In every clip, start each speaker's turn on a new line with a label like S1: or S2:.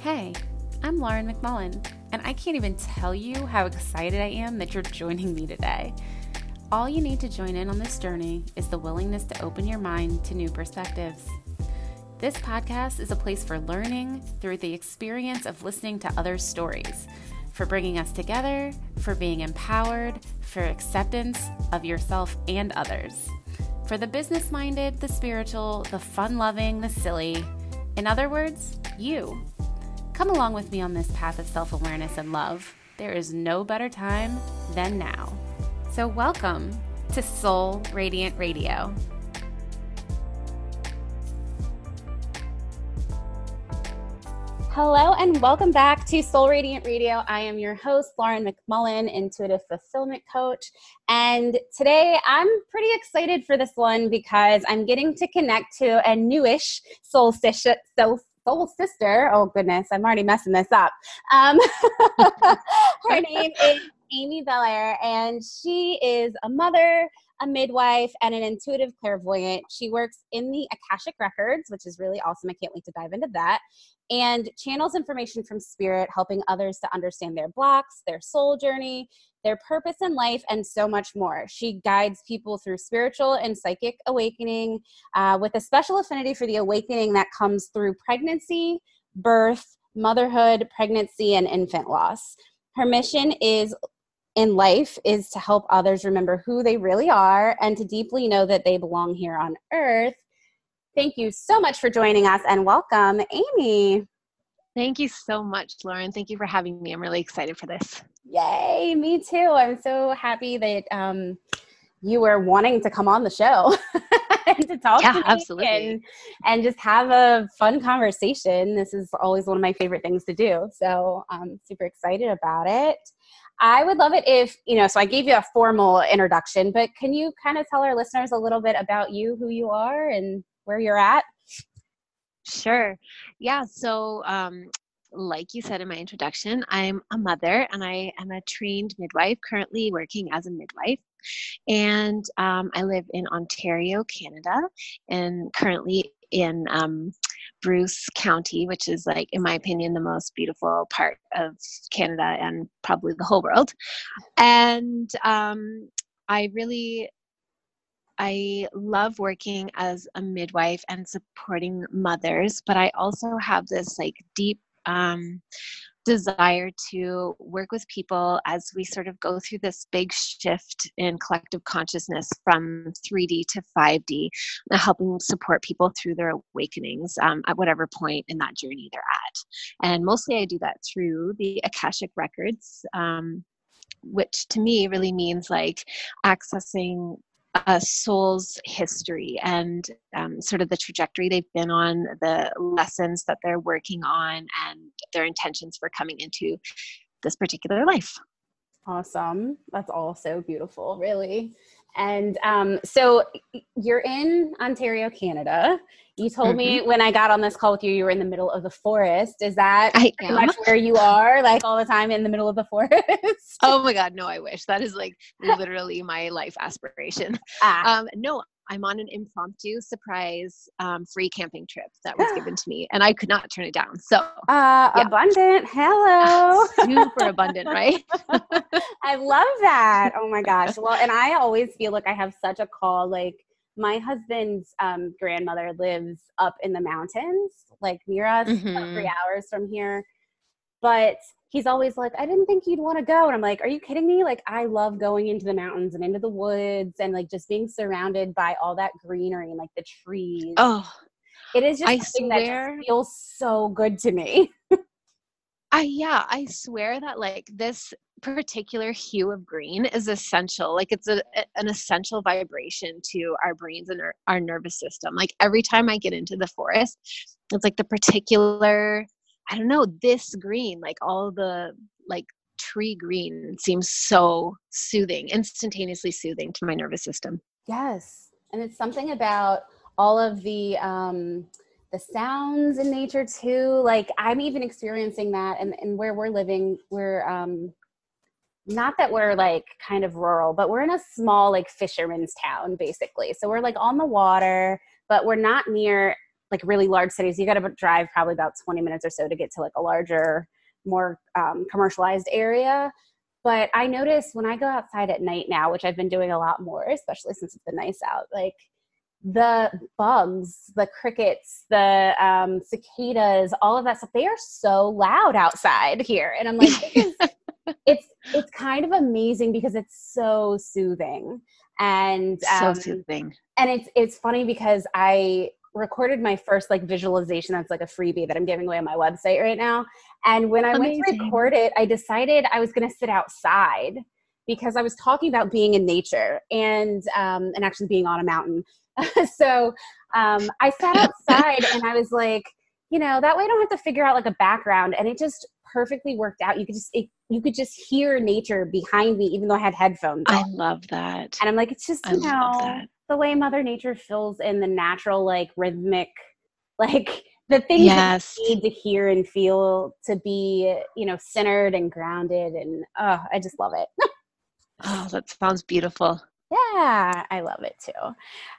S1: Hey, I'm Lauren McMullen, and I can't even tell you how excited I am that you're joining me today. All you need to join in on this journey is the willingness to open your mind to new perspectives. This podcast is a place for learning through the experience of listening to others' stories, for bringing us together, for being empowered, for acceptance of yourself and others. For the business minded, the spiritual, the fun loving, the silly. In other words, you. Come along with me on this path of self awareness and love. There is no better time than now. So, welcome to Soul Radiant Radio. Hello and welcome back to Soul Radiant Radio. I am your host, Lauren McMullen, intuitive fulfillment coach. And today I'm pretty excited for this one because I'm getting to connect to a newish soul sister, soul soul sister. Oh goodness, I'm already messing this up. Um, her name is Amy Belair, and she is a mother, a midwife, and an intuitive clairvoyant. She works in the Akashic Records, which is really awesome. I can't wait to dive into that. And channels information from spirit, helping others to understand their blocks, their soul journey, their purpose in life, and so much more. She guides people through spiritual and psychic awakening uh, with a special affinity for the awakening that comes through pregnancy, birth, motherhood, pregnancy, and infant loss. Her mission is in life is to help others remember who they really are and to deeply know that they belong here on earth. Thank you so much for joining us and welcome, Amy.
S2: Thank you so much, Lauren. Thank you for having me. I'm really excited for this.
S1: Yay, me too. I'm so happy that um, you were wanting to come on the show and to talk
S2: yeah,
S1: to me
S2: absolutely.
S1: And, and just have a fun conversation. This is always one of my favorite things to do. So I'm super excited about it. I would love it if, you know, so I gave you a formal introduction, but can you kind of tell our listeners a little bit about you, who you are, and where you're at?
S2: Sure. Yeah. So, um, like you said in my introduction, I'm a mother and I am a trained midwife, currently working as a midwife. And um, I live in Ontario, Canada, and currently in um, Bruce County, which is like, in my opinion, the most beautiful part of Canada and probably the whole world. And um, I really I love working as a midwife and supporting mothers, but I also have this like deep um, desire to work with people as we sort of go through this big shift in collective consciousness from 3D to 5D, helping support people through their awakenings um, at whatever point in that journey they're at. And mostly I do that through the Akashic Records. Um, which to me really means like accessing a soul's history and um, sort of the trajectory they've been on, the lessons that they're working on, and their intentions for coming into this particular life.
S1: Awesome. That's all so beautiful, really. And um, so you're in Ontario, Canada. You told mm-hmm. me when I got on this call with you, you were in the middle of the forest. Is that
S2: I
S1: pretty much where you are, like all the time in the middle of the forest?
S2: oh my God, no, I wish. That is like literally my life aspiration. Ah. Um, no, I'm on an impromptu surprise um, free camping trip that was given to me, and I could not turn it down. So, uh,
S1: yeah. abundant. Hello.
S2: Super abundant, right?
S1: I love that. Oh my gosh. Well, and I always feel like I have such a call. Like my husband's um, grandmother lives up in the mountains, like near us, mm-hmm. three hours from here. But he's always like, I didn't think you'd want to go. And I'm like, Are you kidding me? Like, I love going into the mountains and into the woods and like just being surrounded by all that greenery and like the trees.
S2: Oh,
S1: it is just I something swear, that feels so good to me.
S2: I yeah, I swear that like this particular hue of green is essential. Like it's a, an essential vibration to our brains and our, our nervous system. Like every time I get into the forest, it's like the particular I don't know, this green, like all the like tree green seems so soothing, instantaneously soothing to my nervous system.
S1: Yes. And it's something about all of the um the sounds in nature too. Like I'm even experiencing that and, and where we're living, we're um not that we're like kind of rural, but we're in a small like fisherman's town basically. So we're like on the water, but we're not near like really large cities, you got to drive probably about 20 minutes or so to get to like a larger, more um, commercialized area. But I notice when I go outside at night now, which I've been doing a lot more, especially since it's been nice out, like the bugs, the crickets, the um, cicadas, all of that stuff, they are so loud outside here. And I'm like, is, it's it's kind of amazing because it's so soothing and
S2: um, so soothing.
S1: And it's it's funny because I recorded my first like visualization that's like a freebie that I'm giving away on my website right now. And when I Amazing. went to record it, I decided I was going to sit outside because I was talking about being in nature and um, and actually being on a mountain. so um, I sat outside and I was like, you know, that way I don't have to figure out like a background, and it just perfectly worked out. You could just it, you could just hear nature behind me, even though I had headphones.
S2: On. I love that.
S1: And I'm like, it's just you I know the way Mother Nature fills in the natural, like rhythmic, like the things yes. that you need to hear and feel to be, you know, centered and grounded. And oh, I just love it.
S2: oh, that sounds beautiful.
S1: Yeah, I love it too.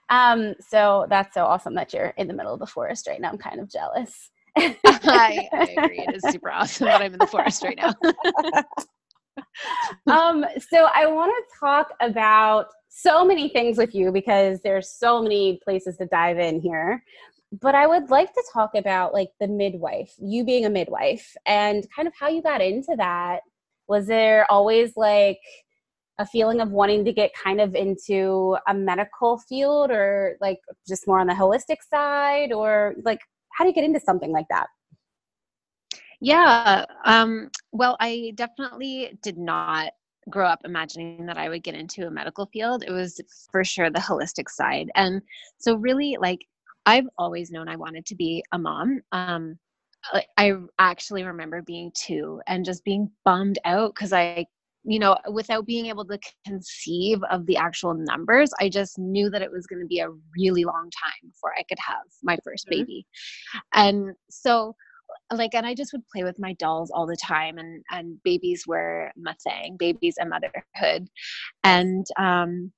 S1: Um, so that's so awesome that you're in the middle of the forest right now. I'm kind of jealous.
S2: I, I, agree. It is super awesome that I'm in the forest right now.
S1: um, so I want to talk about so many things with you because there's so many places to dive in here. But I would like to talk about like the midwife, you being a midwife, and kind of how you got into that. Was there always like a feeling of wanting to get kind of into a medical field or like just more on the holistic side or like how do you get into something like that?
S2: Yeah um, well i definitely did not grow up imagining that i would get into a medical field. It was for sure the holistic side. And so really like i've always known i wanted to be a mom. Um, I actually remember being two and just being bummed out because I you know, without being able to conceive of the actual numbers, I just knew that it was going to be a really long time before I could have my 1st mm-hmm. baby. And so, like, and I just would play with my dolls all the time, and and babies were my thing, babies and motherhood, and um,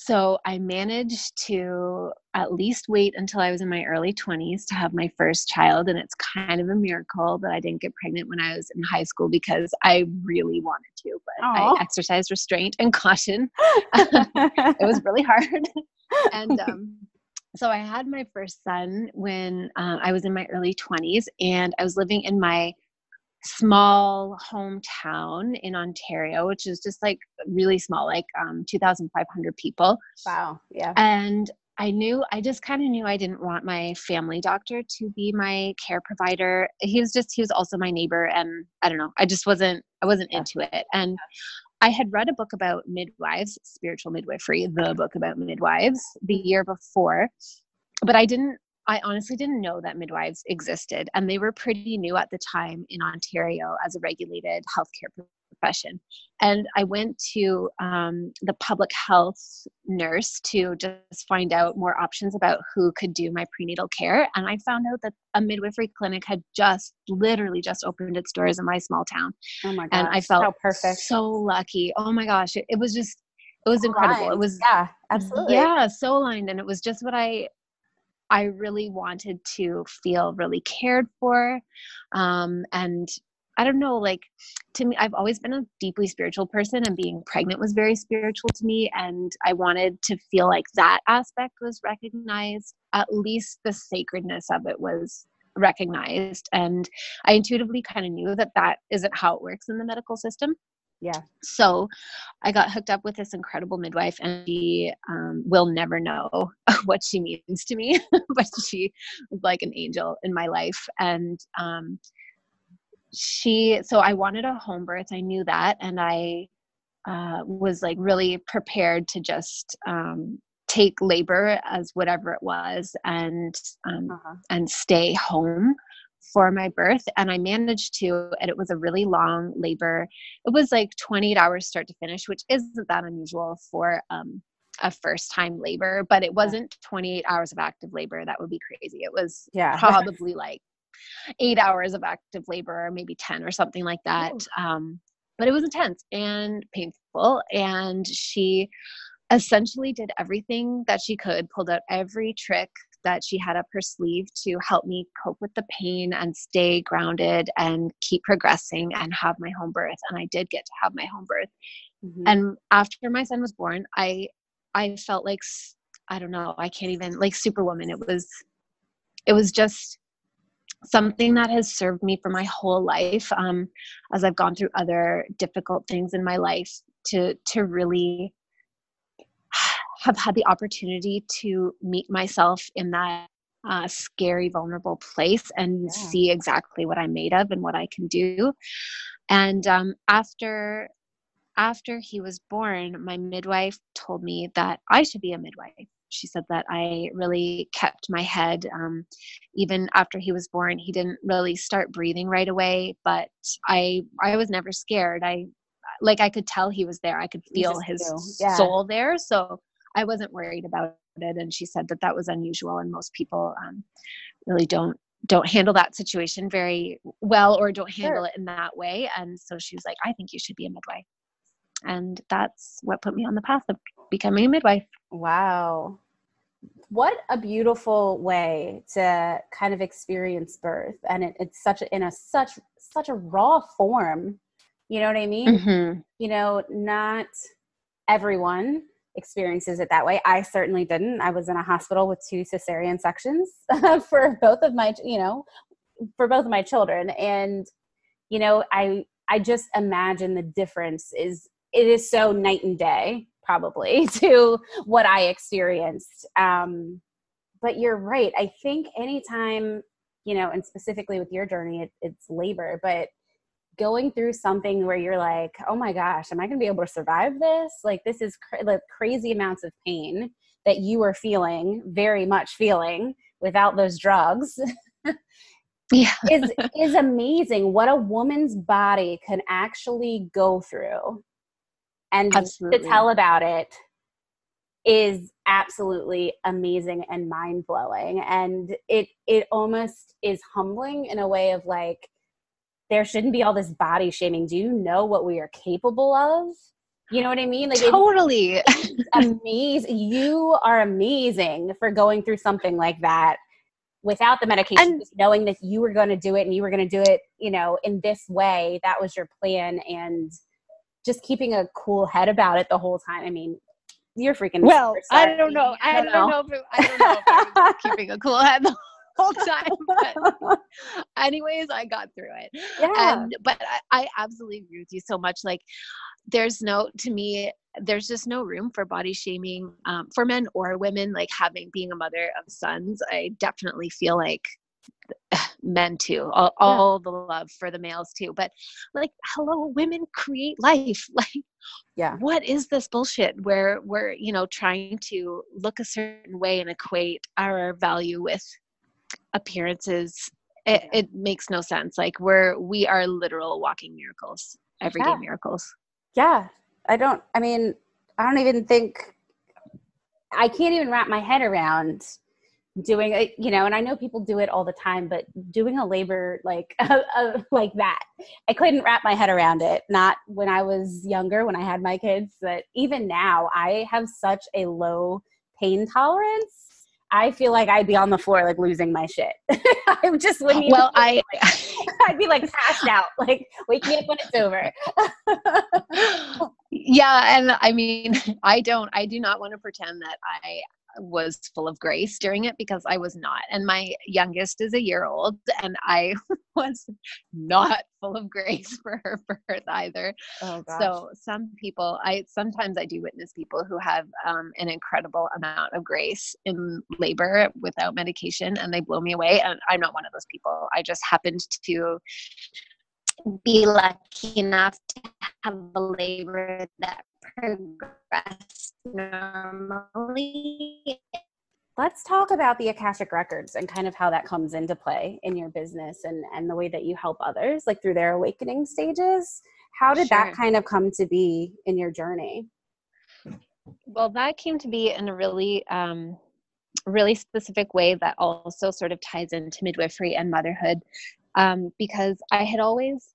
S2: so I managed to at least wait until I was in my early 20s to have my first child. And it's kind of a miracle that I didn't get pregnant when I was in high school because I really wanted to, but Aww. I exercised restraint and caution. it was really hard. and um, so I had my first son when uh, I was in my early 20s, and I was living in my small hometown in Ontario, which is just like really small, like um, 2,500 people.
S1: Wow. Yeah.
S2: And I knew, I just kind of knew I didn't want my family doctor to be my care provider. He was just, he was also my neighbor. And I don't know, I just wasn't, I wasn't yeah. into it. And I had read a book about midwives, spiritual midwifery, the book about midwives, the year before, but I didn't I honestly didn't know that midwives existed, and they were pretty new at the time in Ontario as a regulated healthcare profession. And I went to um, the public health nurse to just find out more options about who could do my prenatal care. And I found out that a midwifery clinic had just literally just opened its doors in my small town.
S1: Oh my gosh,
S2: and I felt
S1: perfect.
S2: so lucky. Oh my gosh, it, it was just it was incredible. It was
S1: yeah, absolutely.
S2: Yeah, so aligned and it was just what I I really wanted to feel really cared for. Um, and I don't know, like to me, I've always been a deeply spiritual person, and being pregnant was very spiritual to me. And I wanted to feel like that aspect was recognized, at least the sacredness of it was recognized. And I intuitively kind of knew that that isn't how it works in the medical system.
S1: Yeah.
S2: So I got hooked up with this incredible midwife, and she um, will never know what she means to me, but she was like an angel in my life. And um, she, so I wanted a home birth. I knew that. And I uh, was like really prepared to just um, take labor as whatever it was and um, uh-huh. and stay home for my birth and I managed to and it was a really long labor. It was like 28 hours start to finish, which isn't that unusual for um, a first time labor, but it wasn't 28 hours of active labor. That would be crazy. It was yeah. probably like eight hours of active labor, maybe 10 or something like that. Um, but it was intense and painful. And she essentially did everything that she could, pulled out every trick that she had up her sleeve to help me cope with the pain and stay grounded and keep progressing and have my home birth. And I did get to have my home birth. Mm-hmm. And after my son was born, I I felt like I don't know, I can't even like superwoman. It was it was just something that has served me for my whole life um, as I've gone through other difficult things in my life to to really have had the opportunity to meet myself in that uh, scary, vulnerable place and yeah. see exactly what I'm made of and what I can do. And um, after after he was born, my midwife told me that I should be a midwife. She said that I really kept my head. Um, even after he was born, he didn't really start breathing right away, but I I was never scared. I like I could tell he was there. I could feel his yeah. soul there. So I wasn't worried about it. And she said that that was unusual, and most people um, really don't don't handle that situation very well or don't handle sure. it in that way. And so she was like, I think you should be a midwife. And that's what put me on the path of becoming a midwife.
S1: Wow. What a beautiful way to kind of experience birth. And it, it's such a, in a such such a raw form. You know what I mean? Mm-hmm. You know, not everyone experiences it that way. I certainly didn't. I was in a hospital with two cesarean sections for both of my, you know, for both of my children. And, you know, I, I just imagine the difference is, it is so night and day probably to what I experienced. Um, but you're right. I think anytime, you know, and specifically with your journey, it, it's labor, but going through something where you're like, oh my gosh, am I going to be able to survive this? Like, this is cra- like crazy amounts of pain that you are feeling, very much feeling without those drugs. yeah. is is amazing what a woman's body can actually go through and absolutely. to tell about it is absolutely amazing and mind-blowing and it it almost is humbling in a way of like there shouldn't be all this body shaming. Do you know what we are capable of? You know what I mean?
S2: Like totally
S1: amazing. You are amazing for going through something like that without the medication, and, just knowing that you were going to do it and you were going to do it, you know, in this way. That was your plan, and just keeping a cool head about it the whole time. I mean, you're freaking.
S2: Well, I don't know. I don't, know. know if I don't know if I was keeping a cool head whole time. But anyways, I got through it. Yeah. And, but I, I absolutely agree with you so much. Like, there's no, to me, there's just no room for body shaming um, for men or women. Like having being a mother of sons, I definitely feel like men too all, yeah. all, the love for the males too but like hello women create life like yeah what is this bullshit where we're you know trying to look a certain way and equate our value with appearances it, it, makes no sense. Like we're we are literal walking miracles everyday yeah. miracles.
S1: Yeah. I don't i mean i don't even think i can't even wrap my head around doing it you know and i know people do it all the time but doing a labor like uh, uh, like that i couldn't wrap my head around it. Not when i was younger when i had my kids but even now i have such a low pain tolerance I feel like I'd be on the floor like losing my shit. I just wouldn't.
S2: well, I
S1: I'd be like passed out, like wake me up when it's over.
S2: yeah, and I mean, I don't. I do not want to pretend that I was full of grace during it because I was not. And my youngest is a year old, and I was not full of grace for her birth either. Oh, so some people, I sometimes I do witness people who have um, an incredible amount of grace in labor without medication, and they blow me away. And I'm not one of those people. I just happened to be lucky enough to have a labor that progressed normally.
S1: Let's talk about the Akashic Records and kind of how that comes into play in your business and, and the way that you help others, like through their awakening stages. How did sure. that kind of come to be in your journey?
S2: Well, that came to be in a really, um, really specific way that also sort of ties into midwifery and motherhood um, because I had always,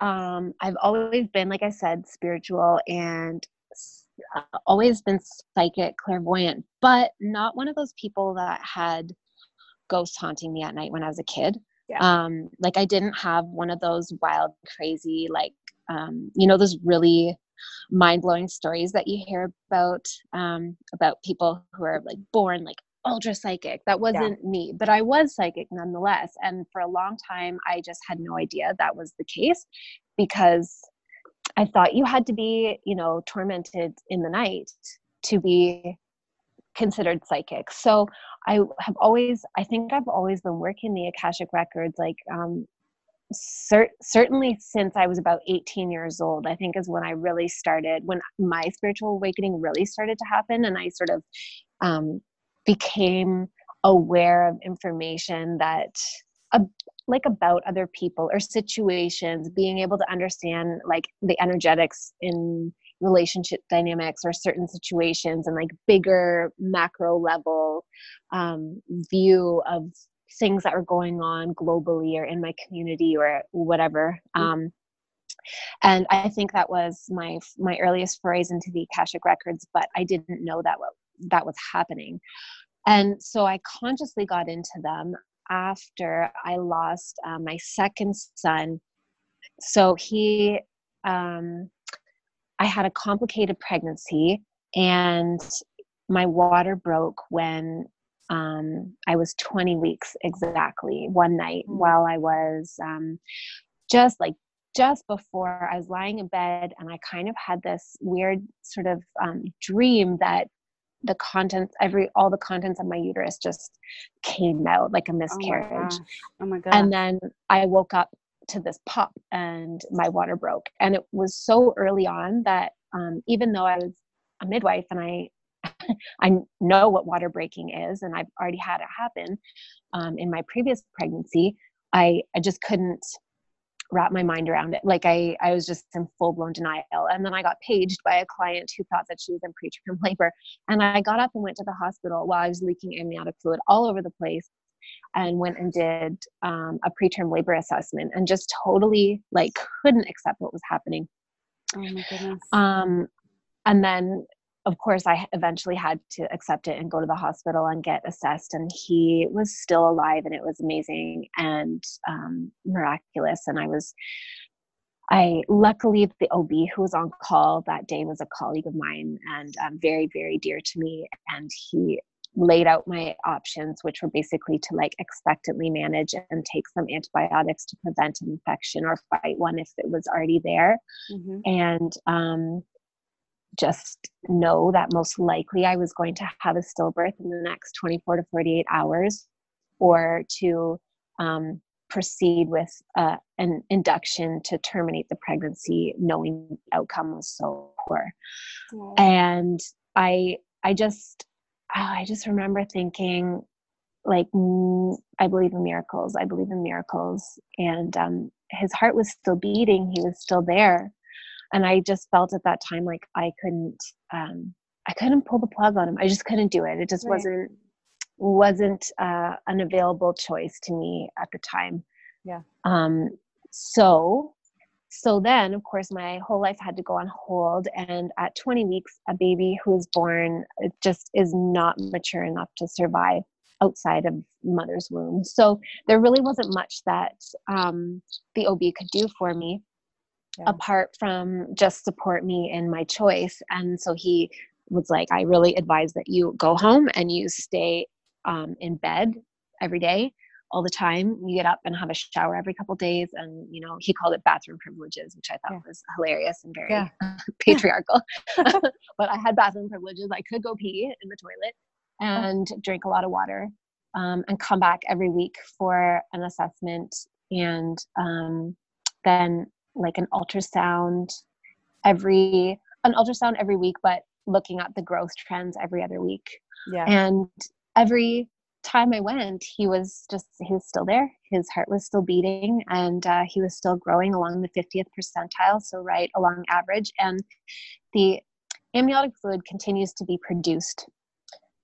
S2: um, I've always been, like I said, spiritual and uh, always been psychic, clairvoyant, but not one of those people that had ghosts haunting me at night when I was a kid. Yeah. Um, like I didn't have one of those wild, crazy, like um, you know, those really mind blowing stories that you hear about um, about people who are like born like ultra psychic. That wasn't yeah. me, but I was psychic nonetheless. And for a long time, I just had no idea that was the case because I thought you had to be, you know, tormented in the night to be considered psychic. So I have always, I think I've always been working the Akashic records, like um, cer- certainly since I was about 18 years old. I think is when I really started, when my spiritual awakening really started to happen, and I sort of um, became aware of information that like about other people or situations being able to understand like the energetics in relationship dynamics or certain situations and like bigger macro level um, view of things that are going on globally or in my community or whatever mm. um, and i think that was my my earliest forays into the akashic records but i didn't know that what that was happening and so i consciously got into them after I lost uh, my second son. So he, um, I had a complicated pregnancy, and my water broke when um, I was 20 weeks exactly one night mm-hmm. while I was um, just like just before I was lying in bed, and I kind of had this weird sort of um, dream that the contents every all the contents of my uterus just came out like a miscarriage
S1: oh my, oh my god
S2: and then i woke up to this pop and my water broke. And it was so early on that um, even though i was a midwife and i i know what water breaking is and i've already had it happen um, in my previous pregnancy i i just couldn't wrap my mind around it. Like I, I was just in full blown denial. And then I got paged by a client who thought that she was in preterm labor. And I got up and went to the hospital while I was leaking amniotic fluid all over the place and went and did um, a preterm labor assessment and just totally like couldn't accept what was happening.
S1: Oh my goodness.
S2: Um, and then of course, I eventually had to accept it and go to the hospital and get assessed. And he was still alive, and it was amazing and um, miraculous. And I was, I luckily the OB who was on call that day was a colleague of mine and um, very, very dear to me. And he laid out my options, which were basically to like expectantly manage and take some antibiotics to prevent an infection or fight one if it was already there. Mm-hmm. And um, just know that most likely I was going to have a stillbirth in the next 24 to 48 hours or to um, proceed with uh, an induction to terminate the pregnancy knowing the outcome was so poor. And i i just oh, i just remember thinking like mm, i believe in miracles i believe in miracles. And um, his heart was still beating he was still there and i just felt at that time like i couldn't um, i couldn't pull the plug on him. I just couldn't do it. It just right. wasn't wasn't uh, an available choice to me at the time.
S1: Yeah.
S2: Um so so then of course my whole life had to go on hold. And at 20 weeks a baby who is born just is not mature enough to survive outside of mother's womb. So there really wasn't much that um, the ob could do for me yeah. apart from just support me in my choice. And so he was like, I really advise that you go home and you stay um, in bed every day all the time you get up and have a shower every couple days and you know he called it bathroom privileges which i thought yeah. was hilarious and very yeah. patriarchal but i had bathroom privileges i could go pee in the toilet and drink a lot of water um, and come back every week for an assessment and um, then like an ultrasound every an ultrasound every week but looking at the growth trends every other week.
S1: Yeah.
S2: And every time i went he was just he was still there. His heart was still beating and uh, he was still growing along the 50th percentile so right along average. And the amniotic fluid continues to be produced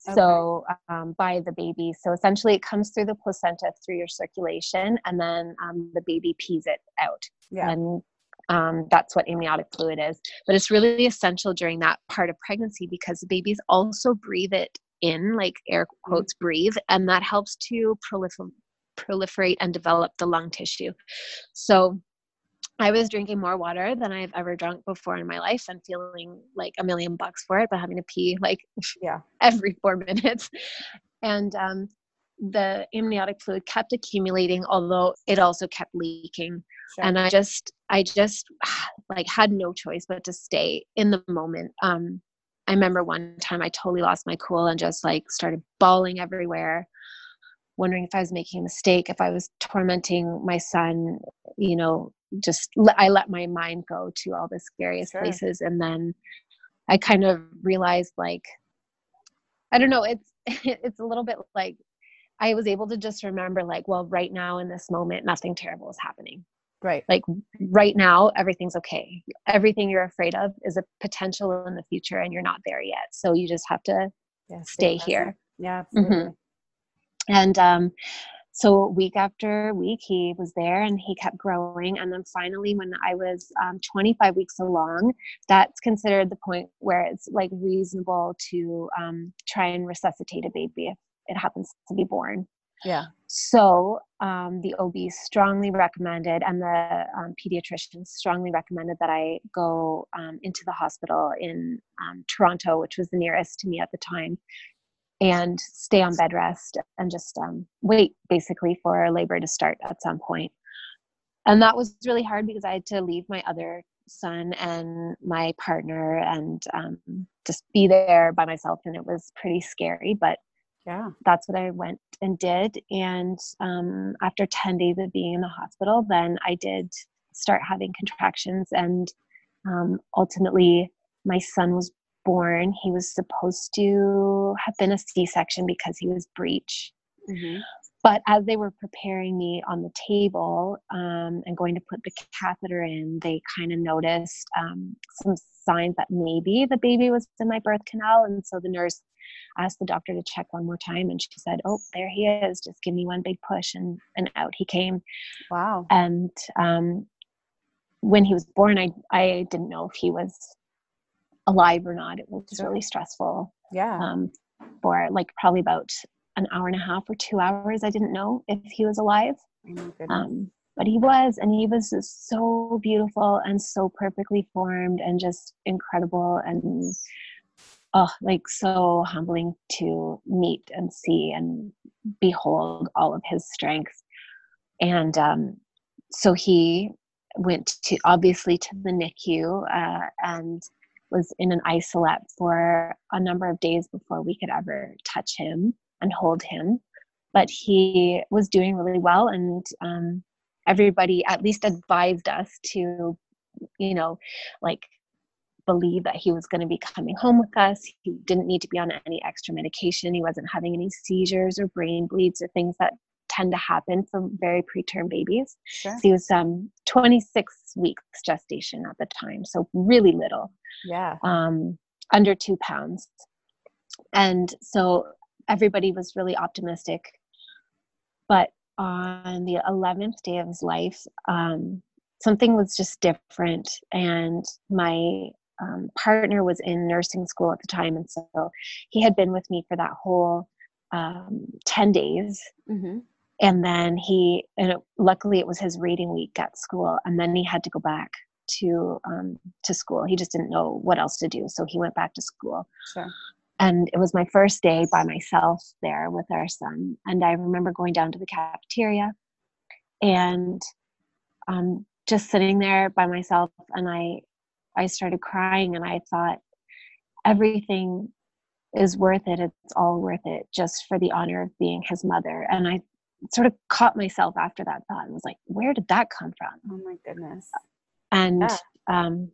S2: okay. so um, by the baby so essentially it comes through the placenta through your circulation and then um, the baby pees it out
S1: yeah.
S2: and Um, that's what amniotic fluid is. But it's really essential during that part of pregnancy because the babies also breathe it in, like air mm-hmm. quotes, breathe, and that helps to prolifer- proliferate and develop the lung tissue. So I was drinking more water than I've ever drunk before in my life and feeling like a million bucks for it, but having to pee like yeah every four minutes. And um, the amniotic fluid kept accumulating, although it also kept leaking. Sure. And I just, I just like had no choice but to stay in the moment. Um, I remember one time I totally lost my cool and just like started bawling everywhere wondering if I was making a mistake, if I was tormenting my son, you know, just I let my mind go to all the scariest sure. places. And then I kind of realized like, I don't know, it's, it's a little bit like I was able to just remember like, well, right now in this moment, nothing terrible is happening.
S1: Right.
S2: Like right now, everything's okay. Everything you're afraid of is a potential in the future and you're not there yet. So you just have to yeah, stay, stay here.
S1: Yeah. Mm-hmm
S2: and um, so week after week he was there and he kept growing and then finally when i was um, 25 weeks along that's considered the point where it's like reasonable to um, try and resuscitate a baby if it happens to be born.
S1: Yeah.
S2: So um, the ob strongly recommended and the um, pediatrician strongly recommended that i go um, into the hospital in um, toronto which was the nearest to me at the time and stay on bed rest and just um, wait basically for labor to start at some point. And that was really hard because I had to leave my other son and my partner and um, just be there by myself. And it was pretty scary, but
S1: yeah,
S2: that's what I went and did. And um, after 10 days of being in the hospital, then I did start having contractions. And um, ultimately, my son was born, he was supposed to have been a C section because he was breech. Mm-hmm. But as they were preparing me on the table um, and going to put the catheter in, they kind of noticed um, some signs that maybe the baby was in my birth canal. And so the nurse asked the doctor to check one more time. And she said, Oh, there he is. Just give me one big push. And, and out he came.
S1: Wow.
S2: And um, when he was born, I, I didn't know if he was alive or not. It was really stressful.
S1: Yeah.
S2: Um, for like probably about an hour and a half or two hours, I didn't know if he was alive. Oh um, but he was, and he was just so beautiful and so perfectly formed and just incredible and oh, like so humbling to meet and see and behold all of his strength. And um, so he went to obviously to the NICU uh, and was in an isolette for a number of days before we could ever touch him and hold him. But he was doing really well, and um, everybody at least advised us to, you know, like believe that he was going to be coming home with us. He didn't need to be on any extra medication. He wasn't having any seizures or brain bleeds or things that tend to happen for very preterm babies. Sure. So he was um, 26 weeks gestation at the time, so really little.
S1: Yeah.
S2: Um, under two pounds. And so everybody was really optimistic. But on the 11th day of his life, um, something was just different. And my um, partner was in nursing school at the time. And so he had been with me for that whole um, 10 days. Mm-hmm and then he and it, luckily it was his reading week at school and then he had to go back to um, to school. He just didn't know what else to do so he went back to school.
S1: Sure.
S2: and it was my first day by myself there with our son and i remember going down to the cafeteria and um, just sitting there by myself and i i started crying and i thought everything is worth it. It's all worth it just for the honor of being his mother. And i sort of caught myself after that thought and was like, where did that come from?
S1: Oh my goodness.
S2: And yeah. um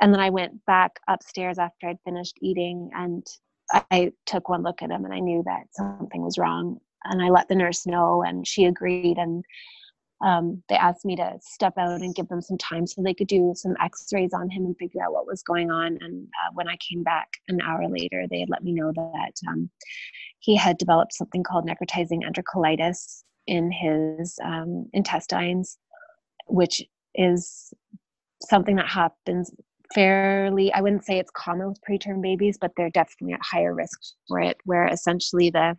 S2: and then I went back upstairs after I'd finished eating and I took one look at him and I knew that something was wrong. And I let the nurse know and she agreed and um, they asked me to step out and give them some time so they could do some x-rays on him and figure out what was going on. And uh, when i came back an hour later they had let me know that um, he had developed something called necrotizing enterocolitis in his um, intestines which is something that happens fairly i wouldn't say it's common with preterm babies but they're definitely at higher risk for it where essentially the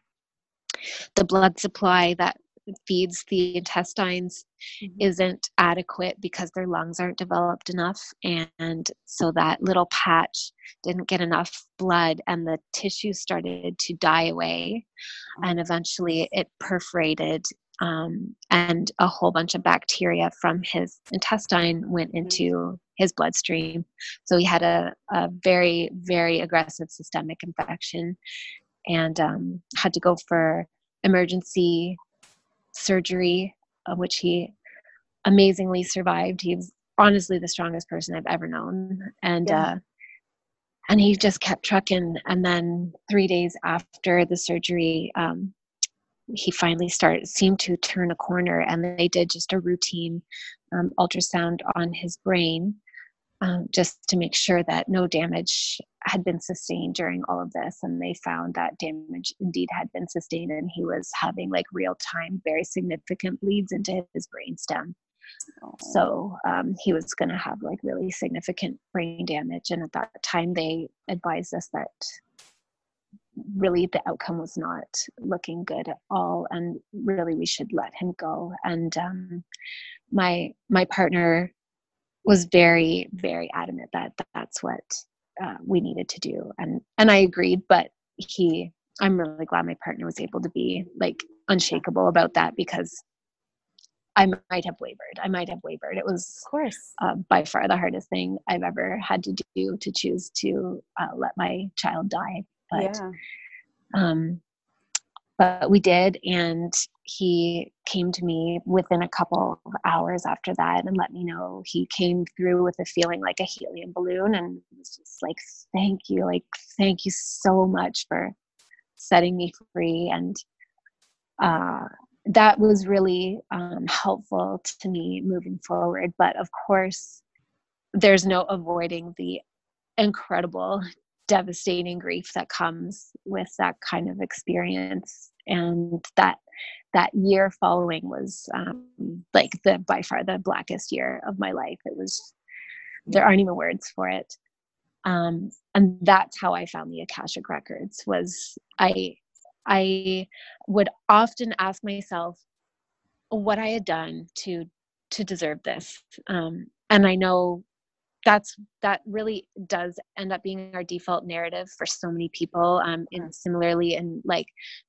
S2: the blood supply that feeds the intestines mm-hmm. isn't adequate because their lungs aren't developed enough and so that little patch didn't get enough blood and the tissue started to die away and eventually it perforated um, and a whole bunch of bacteria from his intestine went mm-hmm. into his bloodstream. So he had a, a very, very aggressive systemic infection and um, had to go for emergency surgery, of which he amazingly survived. He was honestly the strongest person I've ever known. And, yeah. uh, and he just kept trucking. And then three days after the surgery, um, he finally started seemed to turn a corner and they did just a routine um, ultrasound on his brain um, just to make sure that no damage had been sustained during all of this and they found that damage indeed had been sustained and he was having like real time very significant bleeds into his brain stem. So um, he was going to have like really significant brain damage and at that time they advised us that really the outcome was not looking good at all and really we should let him go. And um, my my partner was very very adamant that that's what uh, we needed to do. And and i agreed but he i'm really glad my partner was able to be like unshakable about that because i might have wavered. I might have wavered. It was
S1: of course.
S2: uh, by far the hardest thing i've ever had to do to choose to uh, let my child die. But yeah. um but we did and he came to me within a couple of hours after that and let me know he came through with a feeling like a helium balloon and was just like thank you like thank you so much for setting me free. And uh, that was really um, helpful to me moving forward but of course there's no avoiding the incredible devastating grief that comes with that kind of experience. And that that year following was um, like the by far the blackest year of my life. It was there aren't even words for it. Um, and that's how i found the akashic records was i i would often ask myself what i had done to to deserve this. Um, and i know that's that really does end up being our default narrative for so many people um and similarly in like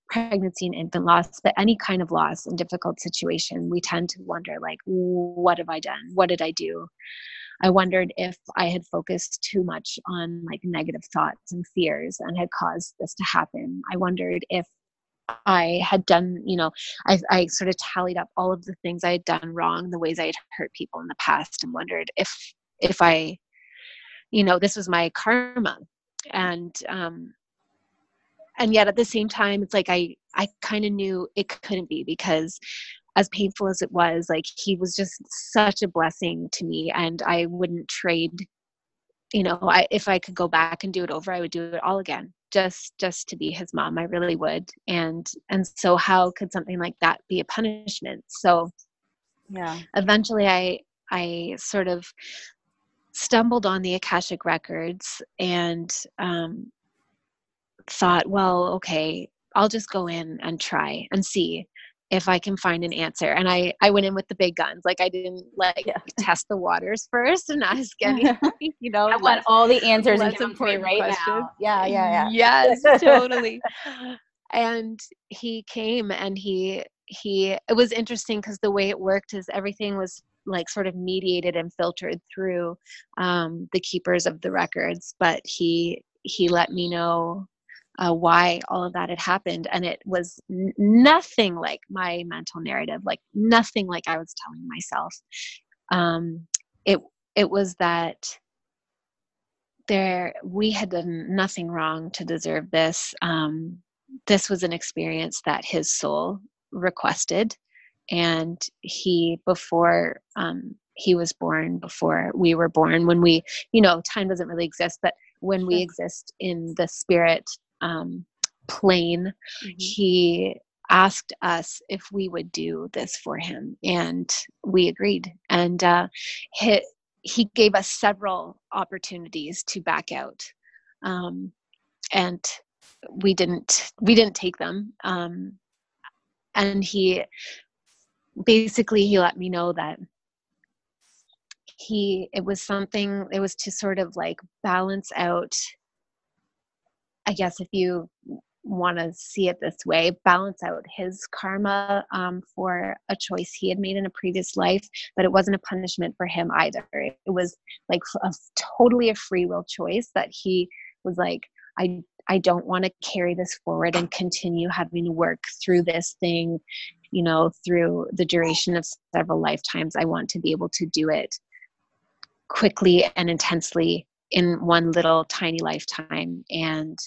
S2: pregnancy and infant loss but any kind of loss and difficult situation we tend to wonder like what have i done? What did i do? I wondered if i had focused too much on like negative thoughts and fears and had caused this to happen. I wondered if I had done, you know, I, I sort of tallied up all of the things I had done wrong, the ways I had hurt people in the past, and wondered if if I, you know, this was my karma. And um and yet at the same time it's like I I kind of knew it couldn't be because as painful as it was, like he was just such a blessing to me and I wouldn't trade you know, I if I could go back and do it over, I would do it all again just just to be his mom. I really would. And and so how could something like that be a punishment? So
S1: yeah.
S2: eventually i i sort of stumbled on the Akashic Records and um, thought, well, okay, I'll just go in and try and see if I can find an answer. And I, I went in with the big guns. Like I didn't like yeah. test the waters first and ask any, you know,
S1: I want all the answers and give right questions. now. Yeah, yeah,
S2: yeah. Yes, totally. and he came and he he it was interesting because the way it worked is everything was like sort of mediated and filtered through um, the keepers of the records but he he let me know uh, why all of that had happened and it was n- nothing like my mental narrative like nothing like i was telling myself. Um, it it was that there we had done nothing wrong to deserve this. Um, this was an experience that his soul requested and he before um, he was born before we were born when we you know time doesn't really exist but when we exist in the spirit um, plane mm-hmm. he asked us if we would do this for him and we agreed and uh, he, he gave us several opportunities to back out um, and we didn't we didn't take them um, and he basically he let me know that he it was something it was to sort of like balance out i guess if you want to see it this way balance out his karma um, for a choice he had made in a previous life but it wasn't a punishment for him either. It was like a totally a free will choice that he was like i i don't want to carry this forward and continue having to work through this thing you know through the duration of several lifetimes i want to be able to do it quickly and intensely in one little tiny lifetime. And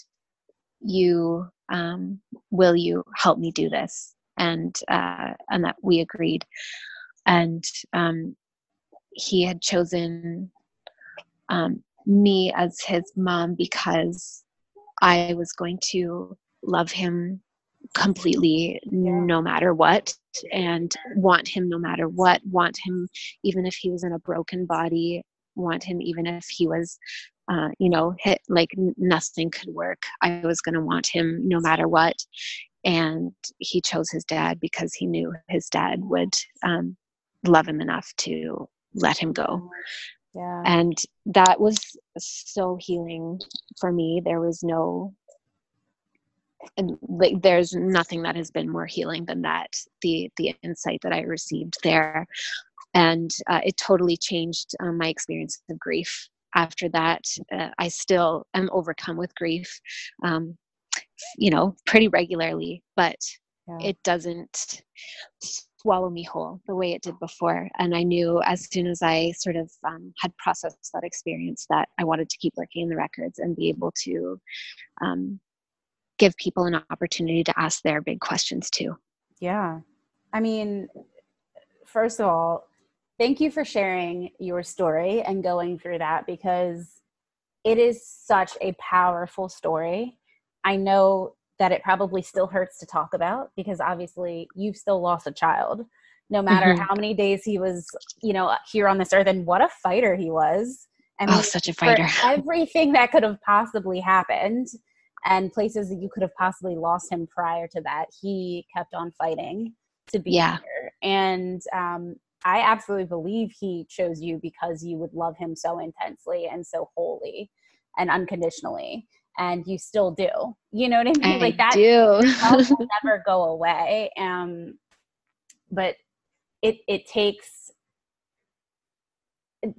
S2: you um, will you help me do this? And uh, and that we agreed. And um, he had chosen um, me as his mom because i was going to love him completely no matter what and want him no matter what want him even if he was in a broken body want him even if he was uh, you know hit like nothing could work. I was going to want him no matter what. And he chose his dad because he knew his dad would um, love him enough to let him go. Yeah. and that was so healing for me. There was no and like there's nothing that has been more healing than that the the insight that i received there. And uh, it totally changed um, my experience of grief after that. Uh, i still am overcome with grief um, you know pretty regularly but yeah. it doesn't swallow me whole the way it did before. And i knew as soon as i sort of um, had processed that experience that i wanted to keep working in the records and be able to um, give people an opportunity to ask their big questions too.
S1: Yeah. I mean first of all thank you for sharing your story and going through that because it is such a powerful story. I know that it probably still hurts to talk about because obviously you've still lost a child. No matter mm-hmm. how many days he was you know here on this earth and what a fighter he was.
S2: I mean, oh such a fighter.
S1: everything that could have possibly happened and places that you could have possibly lost him prior to that he kept on fighting to be yeah. here and um, I absolutely believe he chose you because you would love him so intensely and so wholly and unconditionally. And you still do. You know what I mean?
S2: I like that do.
S1: will never go away. Um, but it it takes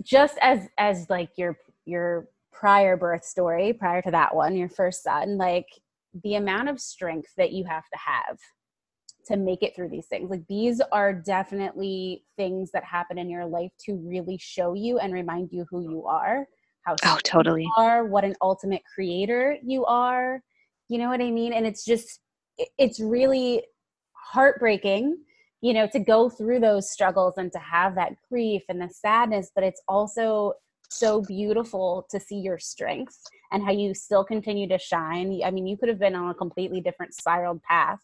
S1: just as as like your your prior birth story, prior to that one, your first son, like the amount of strength that you have to have to make it through these things. Like these are definitely things that happen in your life to really show you and remind you who you are, how
S2: oh totally
S1: are, what an ultimate creator you are. You know what I mean? And it's just it's really heartbreaking, you know, to go through those struggles and to have that grief and the sadness, but it's also so beautiful to see your strength and how you still continue to shine. I mean, you could have been on a completely different spiraled path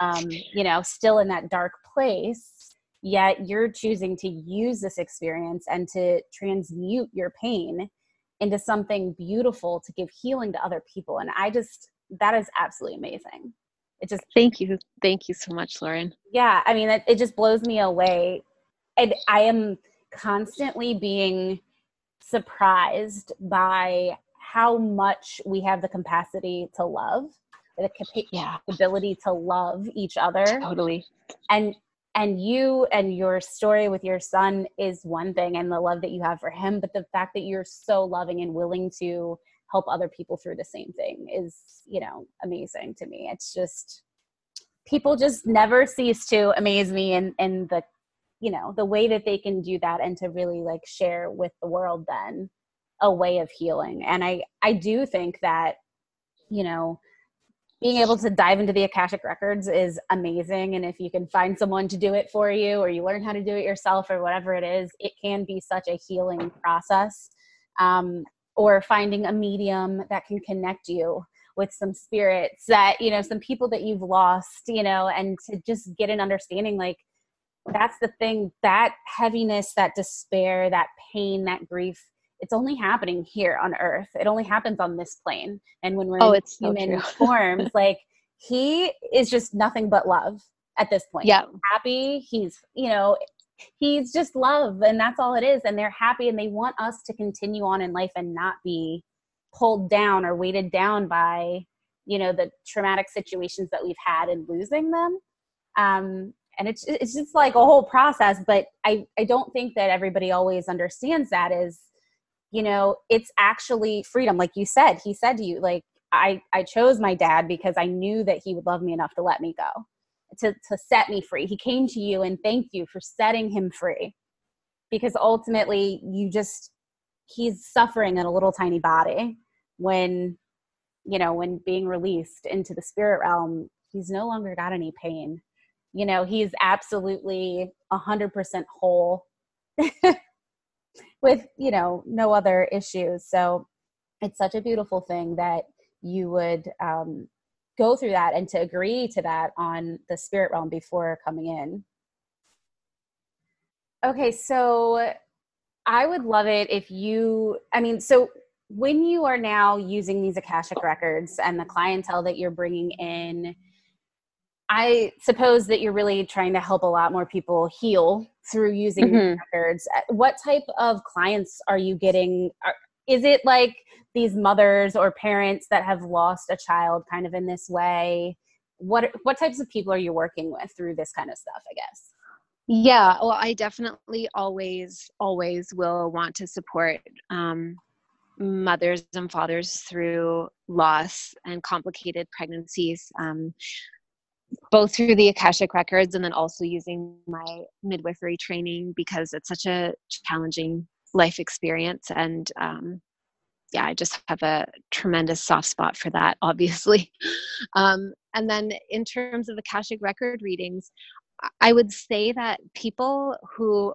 S1: um, you know, still in that dark place, yet you're choosing to use this experience and to transmute your pain into something beautiful to give healing to other people. And I just, that is absolutely amazing. It just,
S2: thank you. Thank you so much, Lauren.
S1: Yeah. I mean, it, it just blows me away. And I am constantly being surprised by how much we have the capacity to love the capa- yeah. ability to love each other.
S2: Totally.
S1: And and you and your story with your son is one thing and the love that you have for him but the fact that you're so loving and willing to help other people through the same thing is you know amazing to me. It's just people just never cease to amaze me in in the you know the way that they can do that and to really like share with the world then a way of healing and i i do think that you know being able to dive into the Akashic records is amazing. And if you can find someone to do it for you, or you learn how to do it yourself, or whatever it is, it can be such a healing process. Um, or finding a medium that can connect you with some spirits that, you know, some people that you've lost, you know, and to just get an understanding like, that's the thing that heaviness that despair that pain that grief it's only happening here on earth. It only happens on this plane. And when we're
S2: oh,
S1: in
S2: it's
S1: human
S2: so
S1: forms like he is just nothing but love at this point.
S2: Yeah.
S1: Happy he's you know he's just love and that's all it is. And they're happy and they want us to continue on in life and not be pulled down or weighted down by you know the traumatic situations that we've had and losing them. Um and it's it's just like a whole process but i i don't think that everybody always understands that is you know it's actually freedom. Like you said he said to you like i i chose my dad because i knew that he would love me enough to let me go to to set me free. He came to you and thank you for setting him free. Because ultimately you just he's suffering in a little tiny body when you know when being released into the spirit realm he's no longer got any pain you know he's absolutely a hundred percent whole with you know no other issues. So it's such a beautiful thing that you would um, go through that and to agree to that on the spirit realm before coming in. Okay so i would love it if you i mean so when you are now using these akashic records and the clientele that you're bringing in I suppose that you're really trying to help a lot more people heal through using mm-hmm. records. Uh, what type of clients are you getting? Are, is it like these mothers or parents that have lost a child kind of in this way? What what types of people are you working with through this kind of stuff, I guess?
S2: Yeah, well, I definitely always always will want to support um, mothers and fathers through loss and complicated pregnancies. Um, both through the Akashic records and then also using my midwifery training because it's such a challenging life experience. And um, yeah, I just have a tremendous soft spot for that, obviously. Um, and then in terms of Akashic record readings, I would say that people who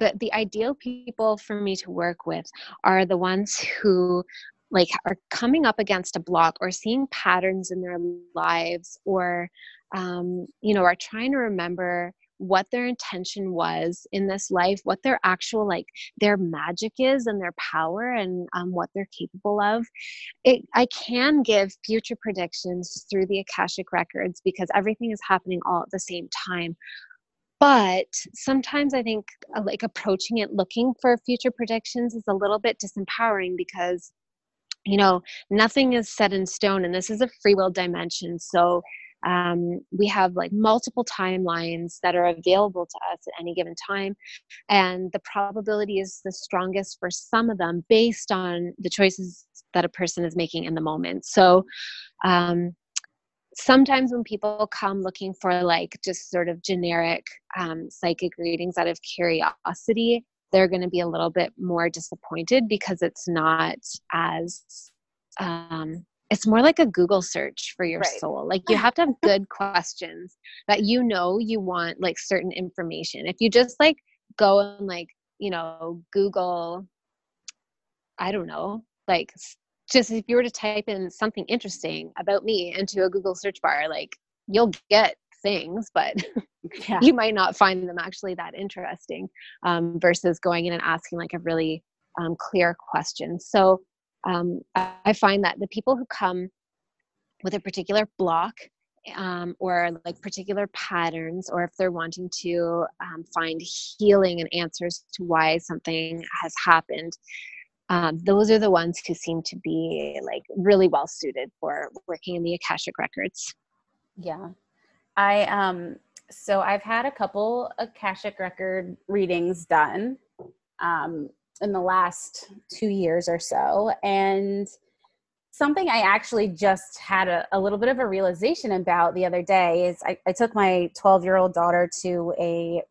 S2: the, the ideal people for me to work with are the ones who like are coming up against a block or seeing patterns in their lives or um, you know are trying to remember what their intention was in this life what their actual like their magic is and their power and um, what they're capable of it, i can give future predictions through the akashic records because everything is happening all at the same time. But sometimes i think uh, like approaching it looking for future predictions is a little bit disempowering because you know nothing is set in stone and this is a free will dimension. So um, we have like multiple timelines that are available to us at any given time and the probability is the strongest for some of them based on the choices that a person is making in the moment. So um, sometimes when people come looking for like just sort of generic um, psychic readings out of curiosity they're going to be a little bit more disappointed because it's not as um, it's more like a google search for your right. soul like you have to have good questions that you know you want like certain information if you just like go and like you know google i don't know like just if you were to type in something interesting about me into a google search bar like you'll get things, but yeah. you might not find them actually that interesting um, versus going in and asking like a really um, clear question. So um, I find that the people who come with a particular block um, or like particular patterns, or if they're wanting to um, find healing and answers to why something has happened, um, those are the ones who seem to be like really well suited for working in the Akashic records.
S1: Yeah, I um so I've had a couple Akashic record readings done um in the last 2 years or so and something I actually just had a, a little bit of a realization about the other day is I, I took my 12 year old daughter to a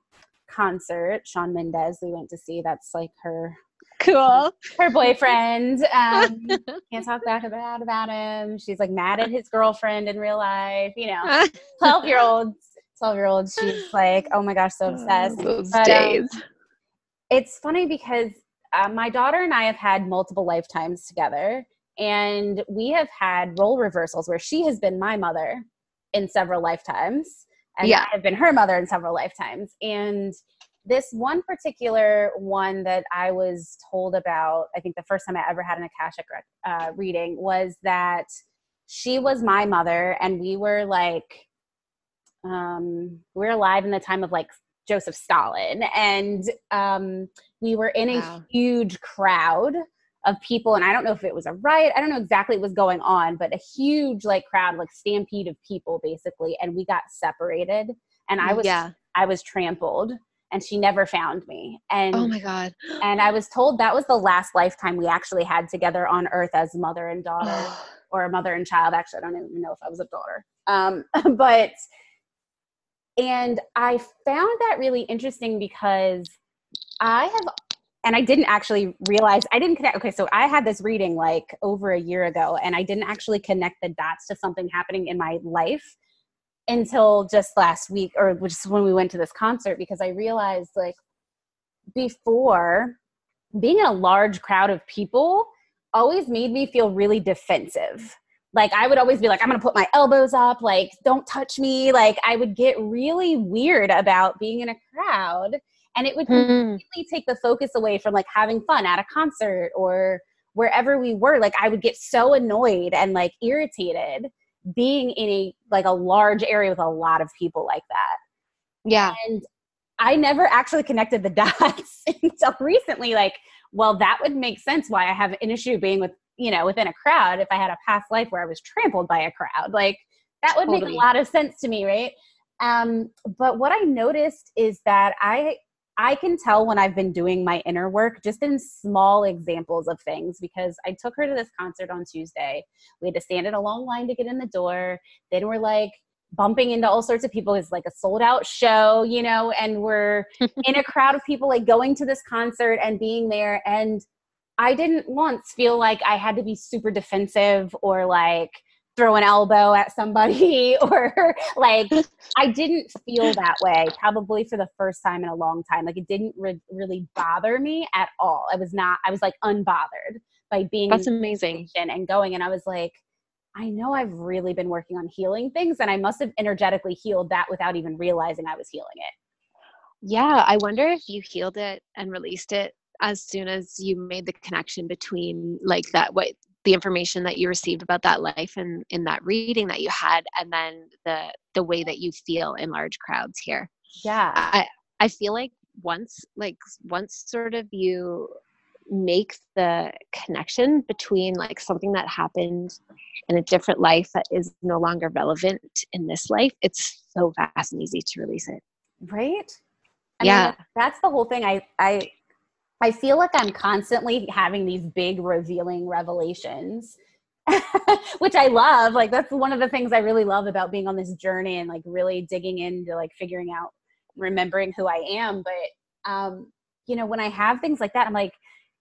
S1: concert, Shawn Mendes, we went to see. That's like her
S2: cool
S1: her boyfriend um can't talk back about about him she's like mad at his girlfriend in real life you know 12 year olds 12 year olds she's like oh my gosh so obsessed
S2: those but, um, days um,
S1: it's funny because uh, my daughter and i have had multiple lifetimes together and we have had role reversals where she has been my mother in several lifetimes and yeah. I have been her mother in several lifetimes. And this one particular one that I was told about, I think the first time I ever had an Akashic uh, reading was that she was my mother, and we were like, um, we are alive in the time of like Joseph Stalin, and um, we were in a wow. huge crowd of people. And i don't know if it was a riot. I don't know exactly what was going on but a huge like crowd like stampede of people basically. And we got separated. And i was yeah. i was trampled and she never found me. And
S2: oh my god.
S1: and i was told that was the last lifetime we actually had together on earth as mother and daughter or a mother and child. Actually i don't even know if i was a daughter. Um, but and i found that really interesting because i have and I didn't actually realize I didn't connect. Okay, so I had this reading like over a year ago, and I didn't actually connect the dots to something happening in my life until just last week, or just when we went to this concert, because I realized like before being in a large crowd of people always made me feel really defensive. Like I would always be like, I'm gonna put my elbows up, like, don't touch me. Like I would get really weird about being in a crowd and it would hmm. completely take the focus away from like having fun at a concert or wherever we were like i would get so annoyed and like irritated being in a like a large area with a lot of people like that.
S2: Yeah.
S1: And i never actually connected the dots until recently like well that would make sense why i have an issue being with you know within a crowd if i had a past life where i was trampled by a crowd. Like that would totally. make a lot of sense to me right? Um, but what i noticed is that i I can tell when I've been doing my inner work just in small examples of things because I took her to this concert on Tuesday. We had to stand in a long line to get in the door. Then we're like bumping into all sorts of people. It's like a sold out show, you know, and we're in a crowd of people like going to this concert and being there. And I didn't once feel like I had to be super defensive or like, throw an elbow at somebody or like i didn't feel that way probably for the first time in a long time. Like it didn't re- really bother me at all. I was not i was like unbothered by being
S2: that's amazing.
S1: and going and i was like i know i've really been working on healing things and i must have energetically healed that without even realizing i was healing it.
S2: Yeah i wonder if you healed it and released it as soon as you made the connection between like that what the information that you received about that life and in that reading that you had and then the the way that you feel in large crowds here.
S1: Yeah.
S2: I i feel like once like once sort of you make the connection between like something that happened in a different life that is no longer relevant in this life it's so fast and easy to release it.
S1: Right?
S2: I yeah. mean,
S1: that's the whole thing. I i I feel like I'm constantly having these big revealing revelations, which I love. Like that's one of the things I really love about being on this journey and like really digging into like figuring out, remembering who I am. But um, you know, when I have things like that, I'm like,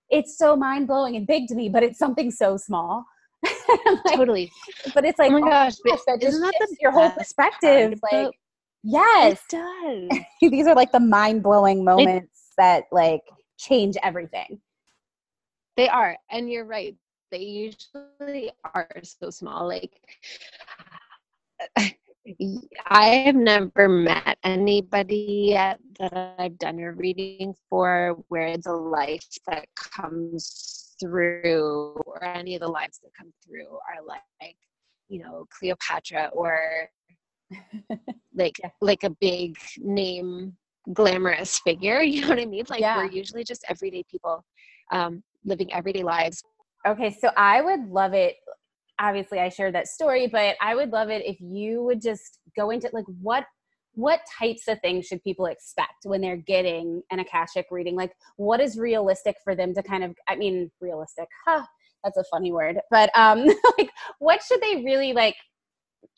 S1: it's so mind blowing and big to me, but it's something so small.
S2: like, totally.
S1: But it's like,
S2: oh my gosh, oh gosh
S1: that isn't that the your whole perspective? Like, yes,
S2: it does.
S1: These are like the mind blowing moments it, that like change everything.
S2: They are. And you're right. They usually are so small. Like, I have never met anybody yet that I've done a reading for where the life that comes through, or any of the lives that come through, are like, you know, Cleopatra or like like a big name glamorous figure. You know what I mean? Like yeah. we're usually just everyday people um, living everyday lives.
S1: Okay, so I would love it. Obviously, I shared that story, but I would love it if you would just go into like what what types of things should people expect when they're getting an akashic reading like what is realistic for them to kind of i mean realistic huh that's a funny word but um like what should they really like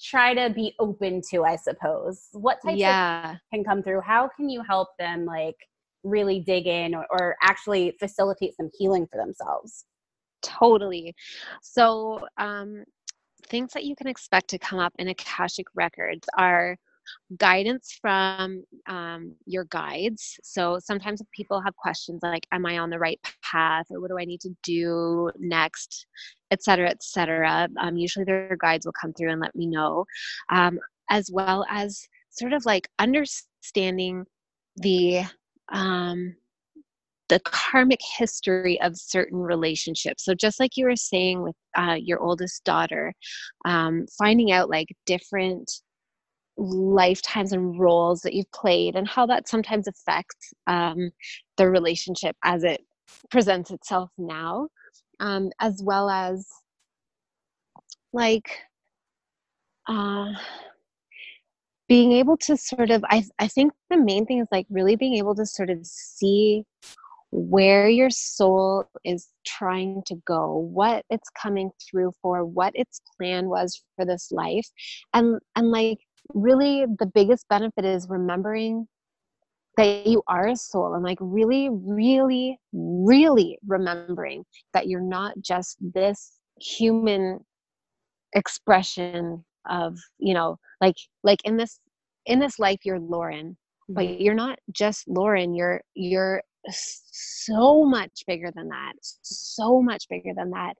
S1: try to be open to i suppose. What types yeah. can come through? How can you help them like really dig in or, or actually facilitate some healing for themselves?
S2: Totally. So um things that you can expect to come up in akashic records are guidance from um, your guides. So sometimes people have questions like, Am I on the right path? Or what do I need to do next? Et cetera, et cetera. Um, usually their guides will come through and let me know, um, as well as sort of like understanding the um, the karmic history of certain relationships. So, just like you were saying with uh, your oldest daughter, um, finding out like different lifetimes and roles that you've played and how that sometimes affects um, the relationship as it presents itself now, um, as well as like uh, being able to sort of I, I think the main thing is like really being able to sort of see where your soul is trying to go what it's coming through for what its plan was for this life and and like really the biggest benefit is remembering that you are a soul and like really really really remembering that you're not just this human expression of you know like like in this in this life you're lauren but mm-hmm. you're not just lauren you're you're so much bigger than that so much bigger than that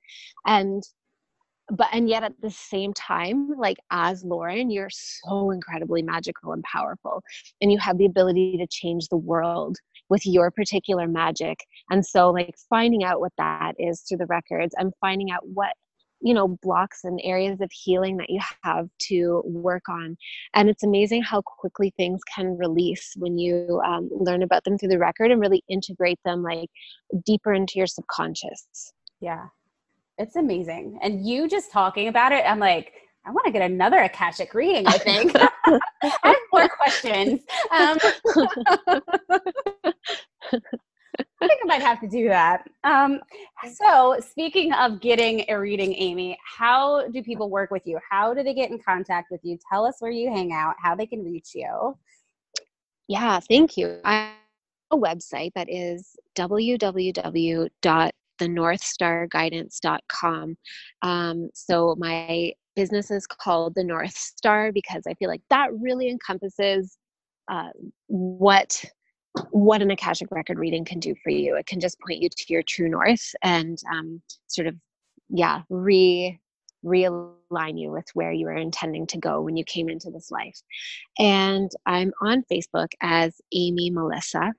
S2: and but and yet at the same time like as lauren you're so incredibly magical and powerful and you have the ability to change the world with your particular magic and so like finding out what that is through the records and finding out what you know blocks and areas of healing that you have to work on and it's amazing how quickly things can release when you um, learn about them through the record and really integrate them like deeper into your subconscious.
S1: Yeah it's amazing and you just talking about it i'm like I want to get another Akashic reading, I think. I have more questions. Um, I think I might have to do that. Um, so, speaking of getting a reading, Amy, how do people work with you? How do they get in contact with you? Tell us where you hang out, how they can reach you.
S2: Yeah, thank you. I have a website that is www.thenorthstarguidance.com. Um, so, my business is called The North Star because I feel like that really encompasses uh, what what an Akashic record reading can do for you. It can just point you to your true north and um, sort of, yeah, re realign you with where you were intending to go when you came into this life. And I'm on Facebook as Amy Melissa.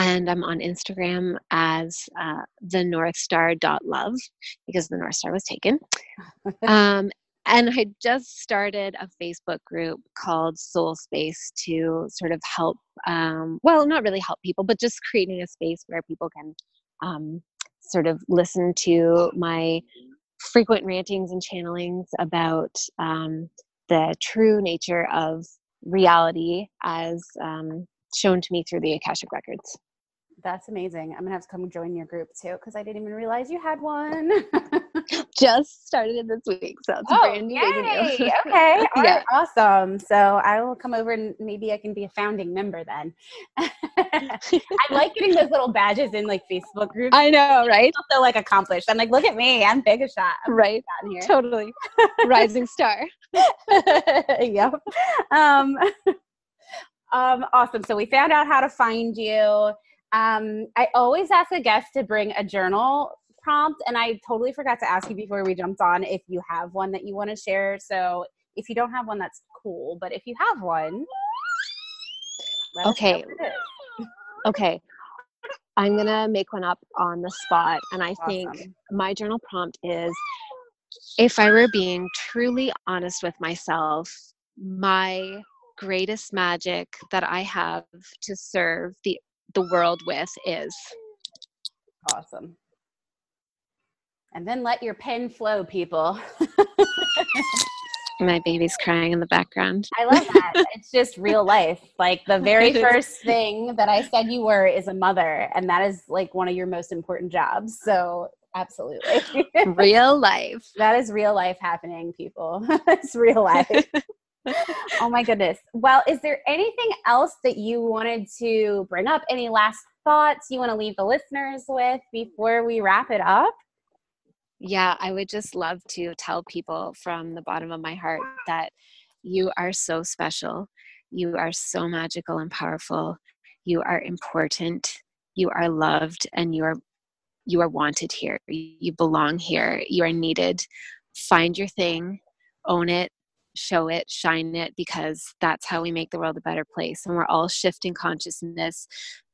S2: And I'm on Instagram as uh, the North Star love because the North Star was taken. um, and I just started a Facebook group called Soul Space to sort of help, um, well, not really help people, but just creating a space where people can um, sort of listen to my frequent rantings and channelings about um, the true nature of reality as um, shown to me through the Akashic Records.
S1: That's amazing. I'm gonna have to come join your group too because I didn't even realize you had one.
S2: Just started it this week, so it's oh, brand new. Yay.
S1: okay, all yeah. awesome. So I will come over and maybe I can be a founding member then. I like getting those little badges in like Facebook groups.
S2: I know, right?
S1: Also like accomplished. I'm like, look at me, I'm big a shot.
S2: I'm right, here. totally, rising star.
S1: yep. Um, um, awesome. So we found out how to find you. Um, I always ask a guest to bring a journal prompt, and I totally forgot to ask you before we jumped on if you have one that you want to share. So if you don't have one, that's cool. But if you have one,
S2: okay, okay, I'm gonna make one up on the spot, and I awesome. think my journal prompt is: if I were being truly honest with myself, my greatest magic that I have to serve the the world with is.
S1: Awesome. And then let your pen flow, people.
S2: My baby's crying in the background.
S1: I love that. it's just real life. Like the very first thing that I said you were is a mother, and that is like one of your most important jobs. So, absolutely.
S2: real life.
S1: That is real life happening, people. it's real life oh my goodness. Well, is there anything else that you wanted to bring up? Any last thoughts you want to leave the listeners with before we wrap it up?
S2: Yeah, I would just love to tell people from the bottom of my heart that you are so special. You are so magical and powerful. You are important. You are loved and you are you are wanted here. You belong here. You are needed. Find your thing, own it, show it, shine it, because that's how we make the world a better place. And we're all shifting consciousness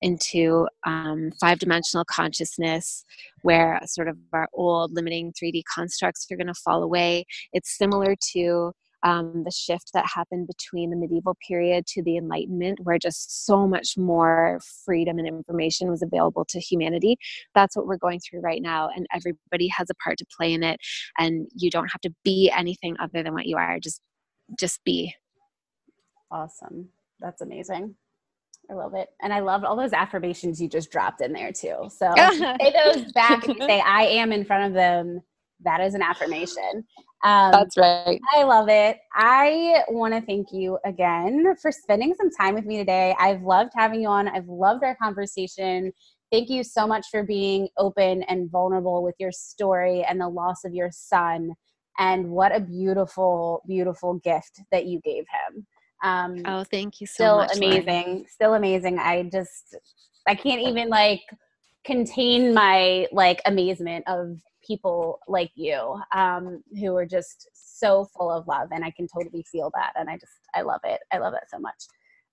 S2: into um, five dimensional consciousness where sort of our old limiting 3D constructs are going to fall away. It's similar to um, the shift that happened between the medieval period to the Enlightenment, where just so much more freedom and information was available to humanity. That's what we're going through right now, and everybody has a part to play in it. And you don't have to be anything other than what you are. Just, just be.
S1: Awesome. That's amazing. I love it. And I love all those affirmations you just dropped in there too. So say those back and say, I am in front of them. That is an affirmation.
S2: Um, That's right.
S1: I love it. I want to thank you again for spending some time with me today. I've loved having you on. I've loved our conversation. Thank you so much for being open and vulnerable with your story and the loss of your son. And what a beautiful, beautiful gift that you gave him.
S2: Um, oh, thank you so
S1: still
S2: much.
S1: Still amazing. Lauren. Still amazing. I just, I can't even like contain my like amazement of people like you um, who are just so full of love and i can totally feel that and i just i love it i love it so much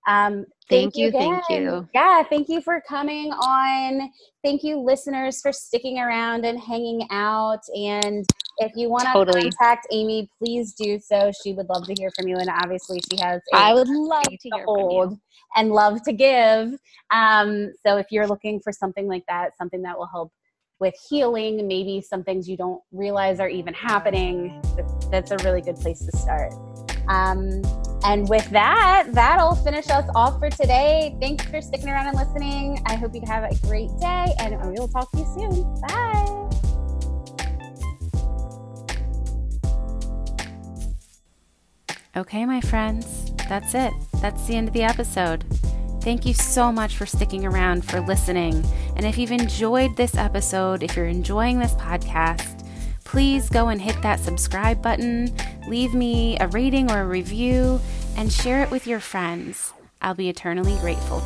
S2: um, thank, thank you, thank you.
S1: Yeah, thank you for coming on. Thank you, listeners, for sticking around and hanging out. And if you want to totally. contact Amy, please do so. She would love to hear from you. And obviously, she has
S2: I would love to hear from you.
S1: and love to give. Um, so if you're looking for something like that, something that will help with healing, maybe some things you don't realize are even happening, that's a really good place to start. Um, and with that, that'll finish us off for today. Thanks for sticking around and listening. I hope you have a great day, and we will talk to you soon. Bye. Okay, my friends, that's it. That's the end of the episode. Thank you so much for sticking around, for listening. And if you've enjoyed this episode, if you're enjoying this podcast, please go and hit that subscribe button, leave me a rating or a review, and share it with your friends. I'll be eternally grateful.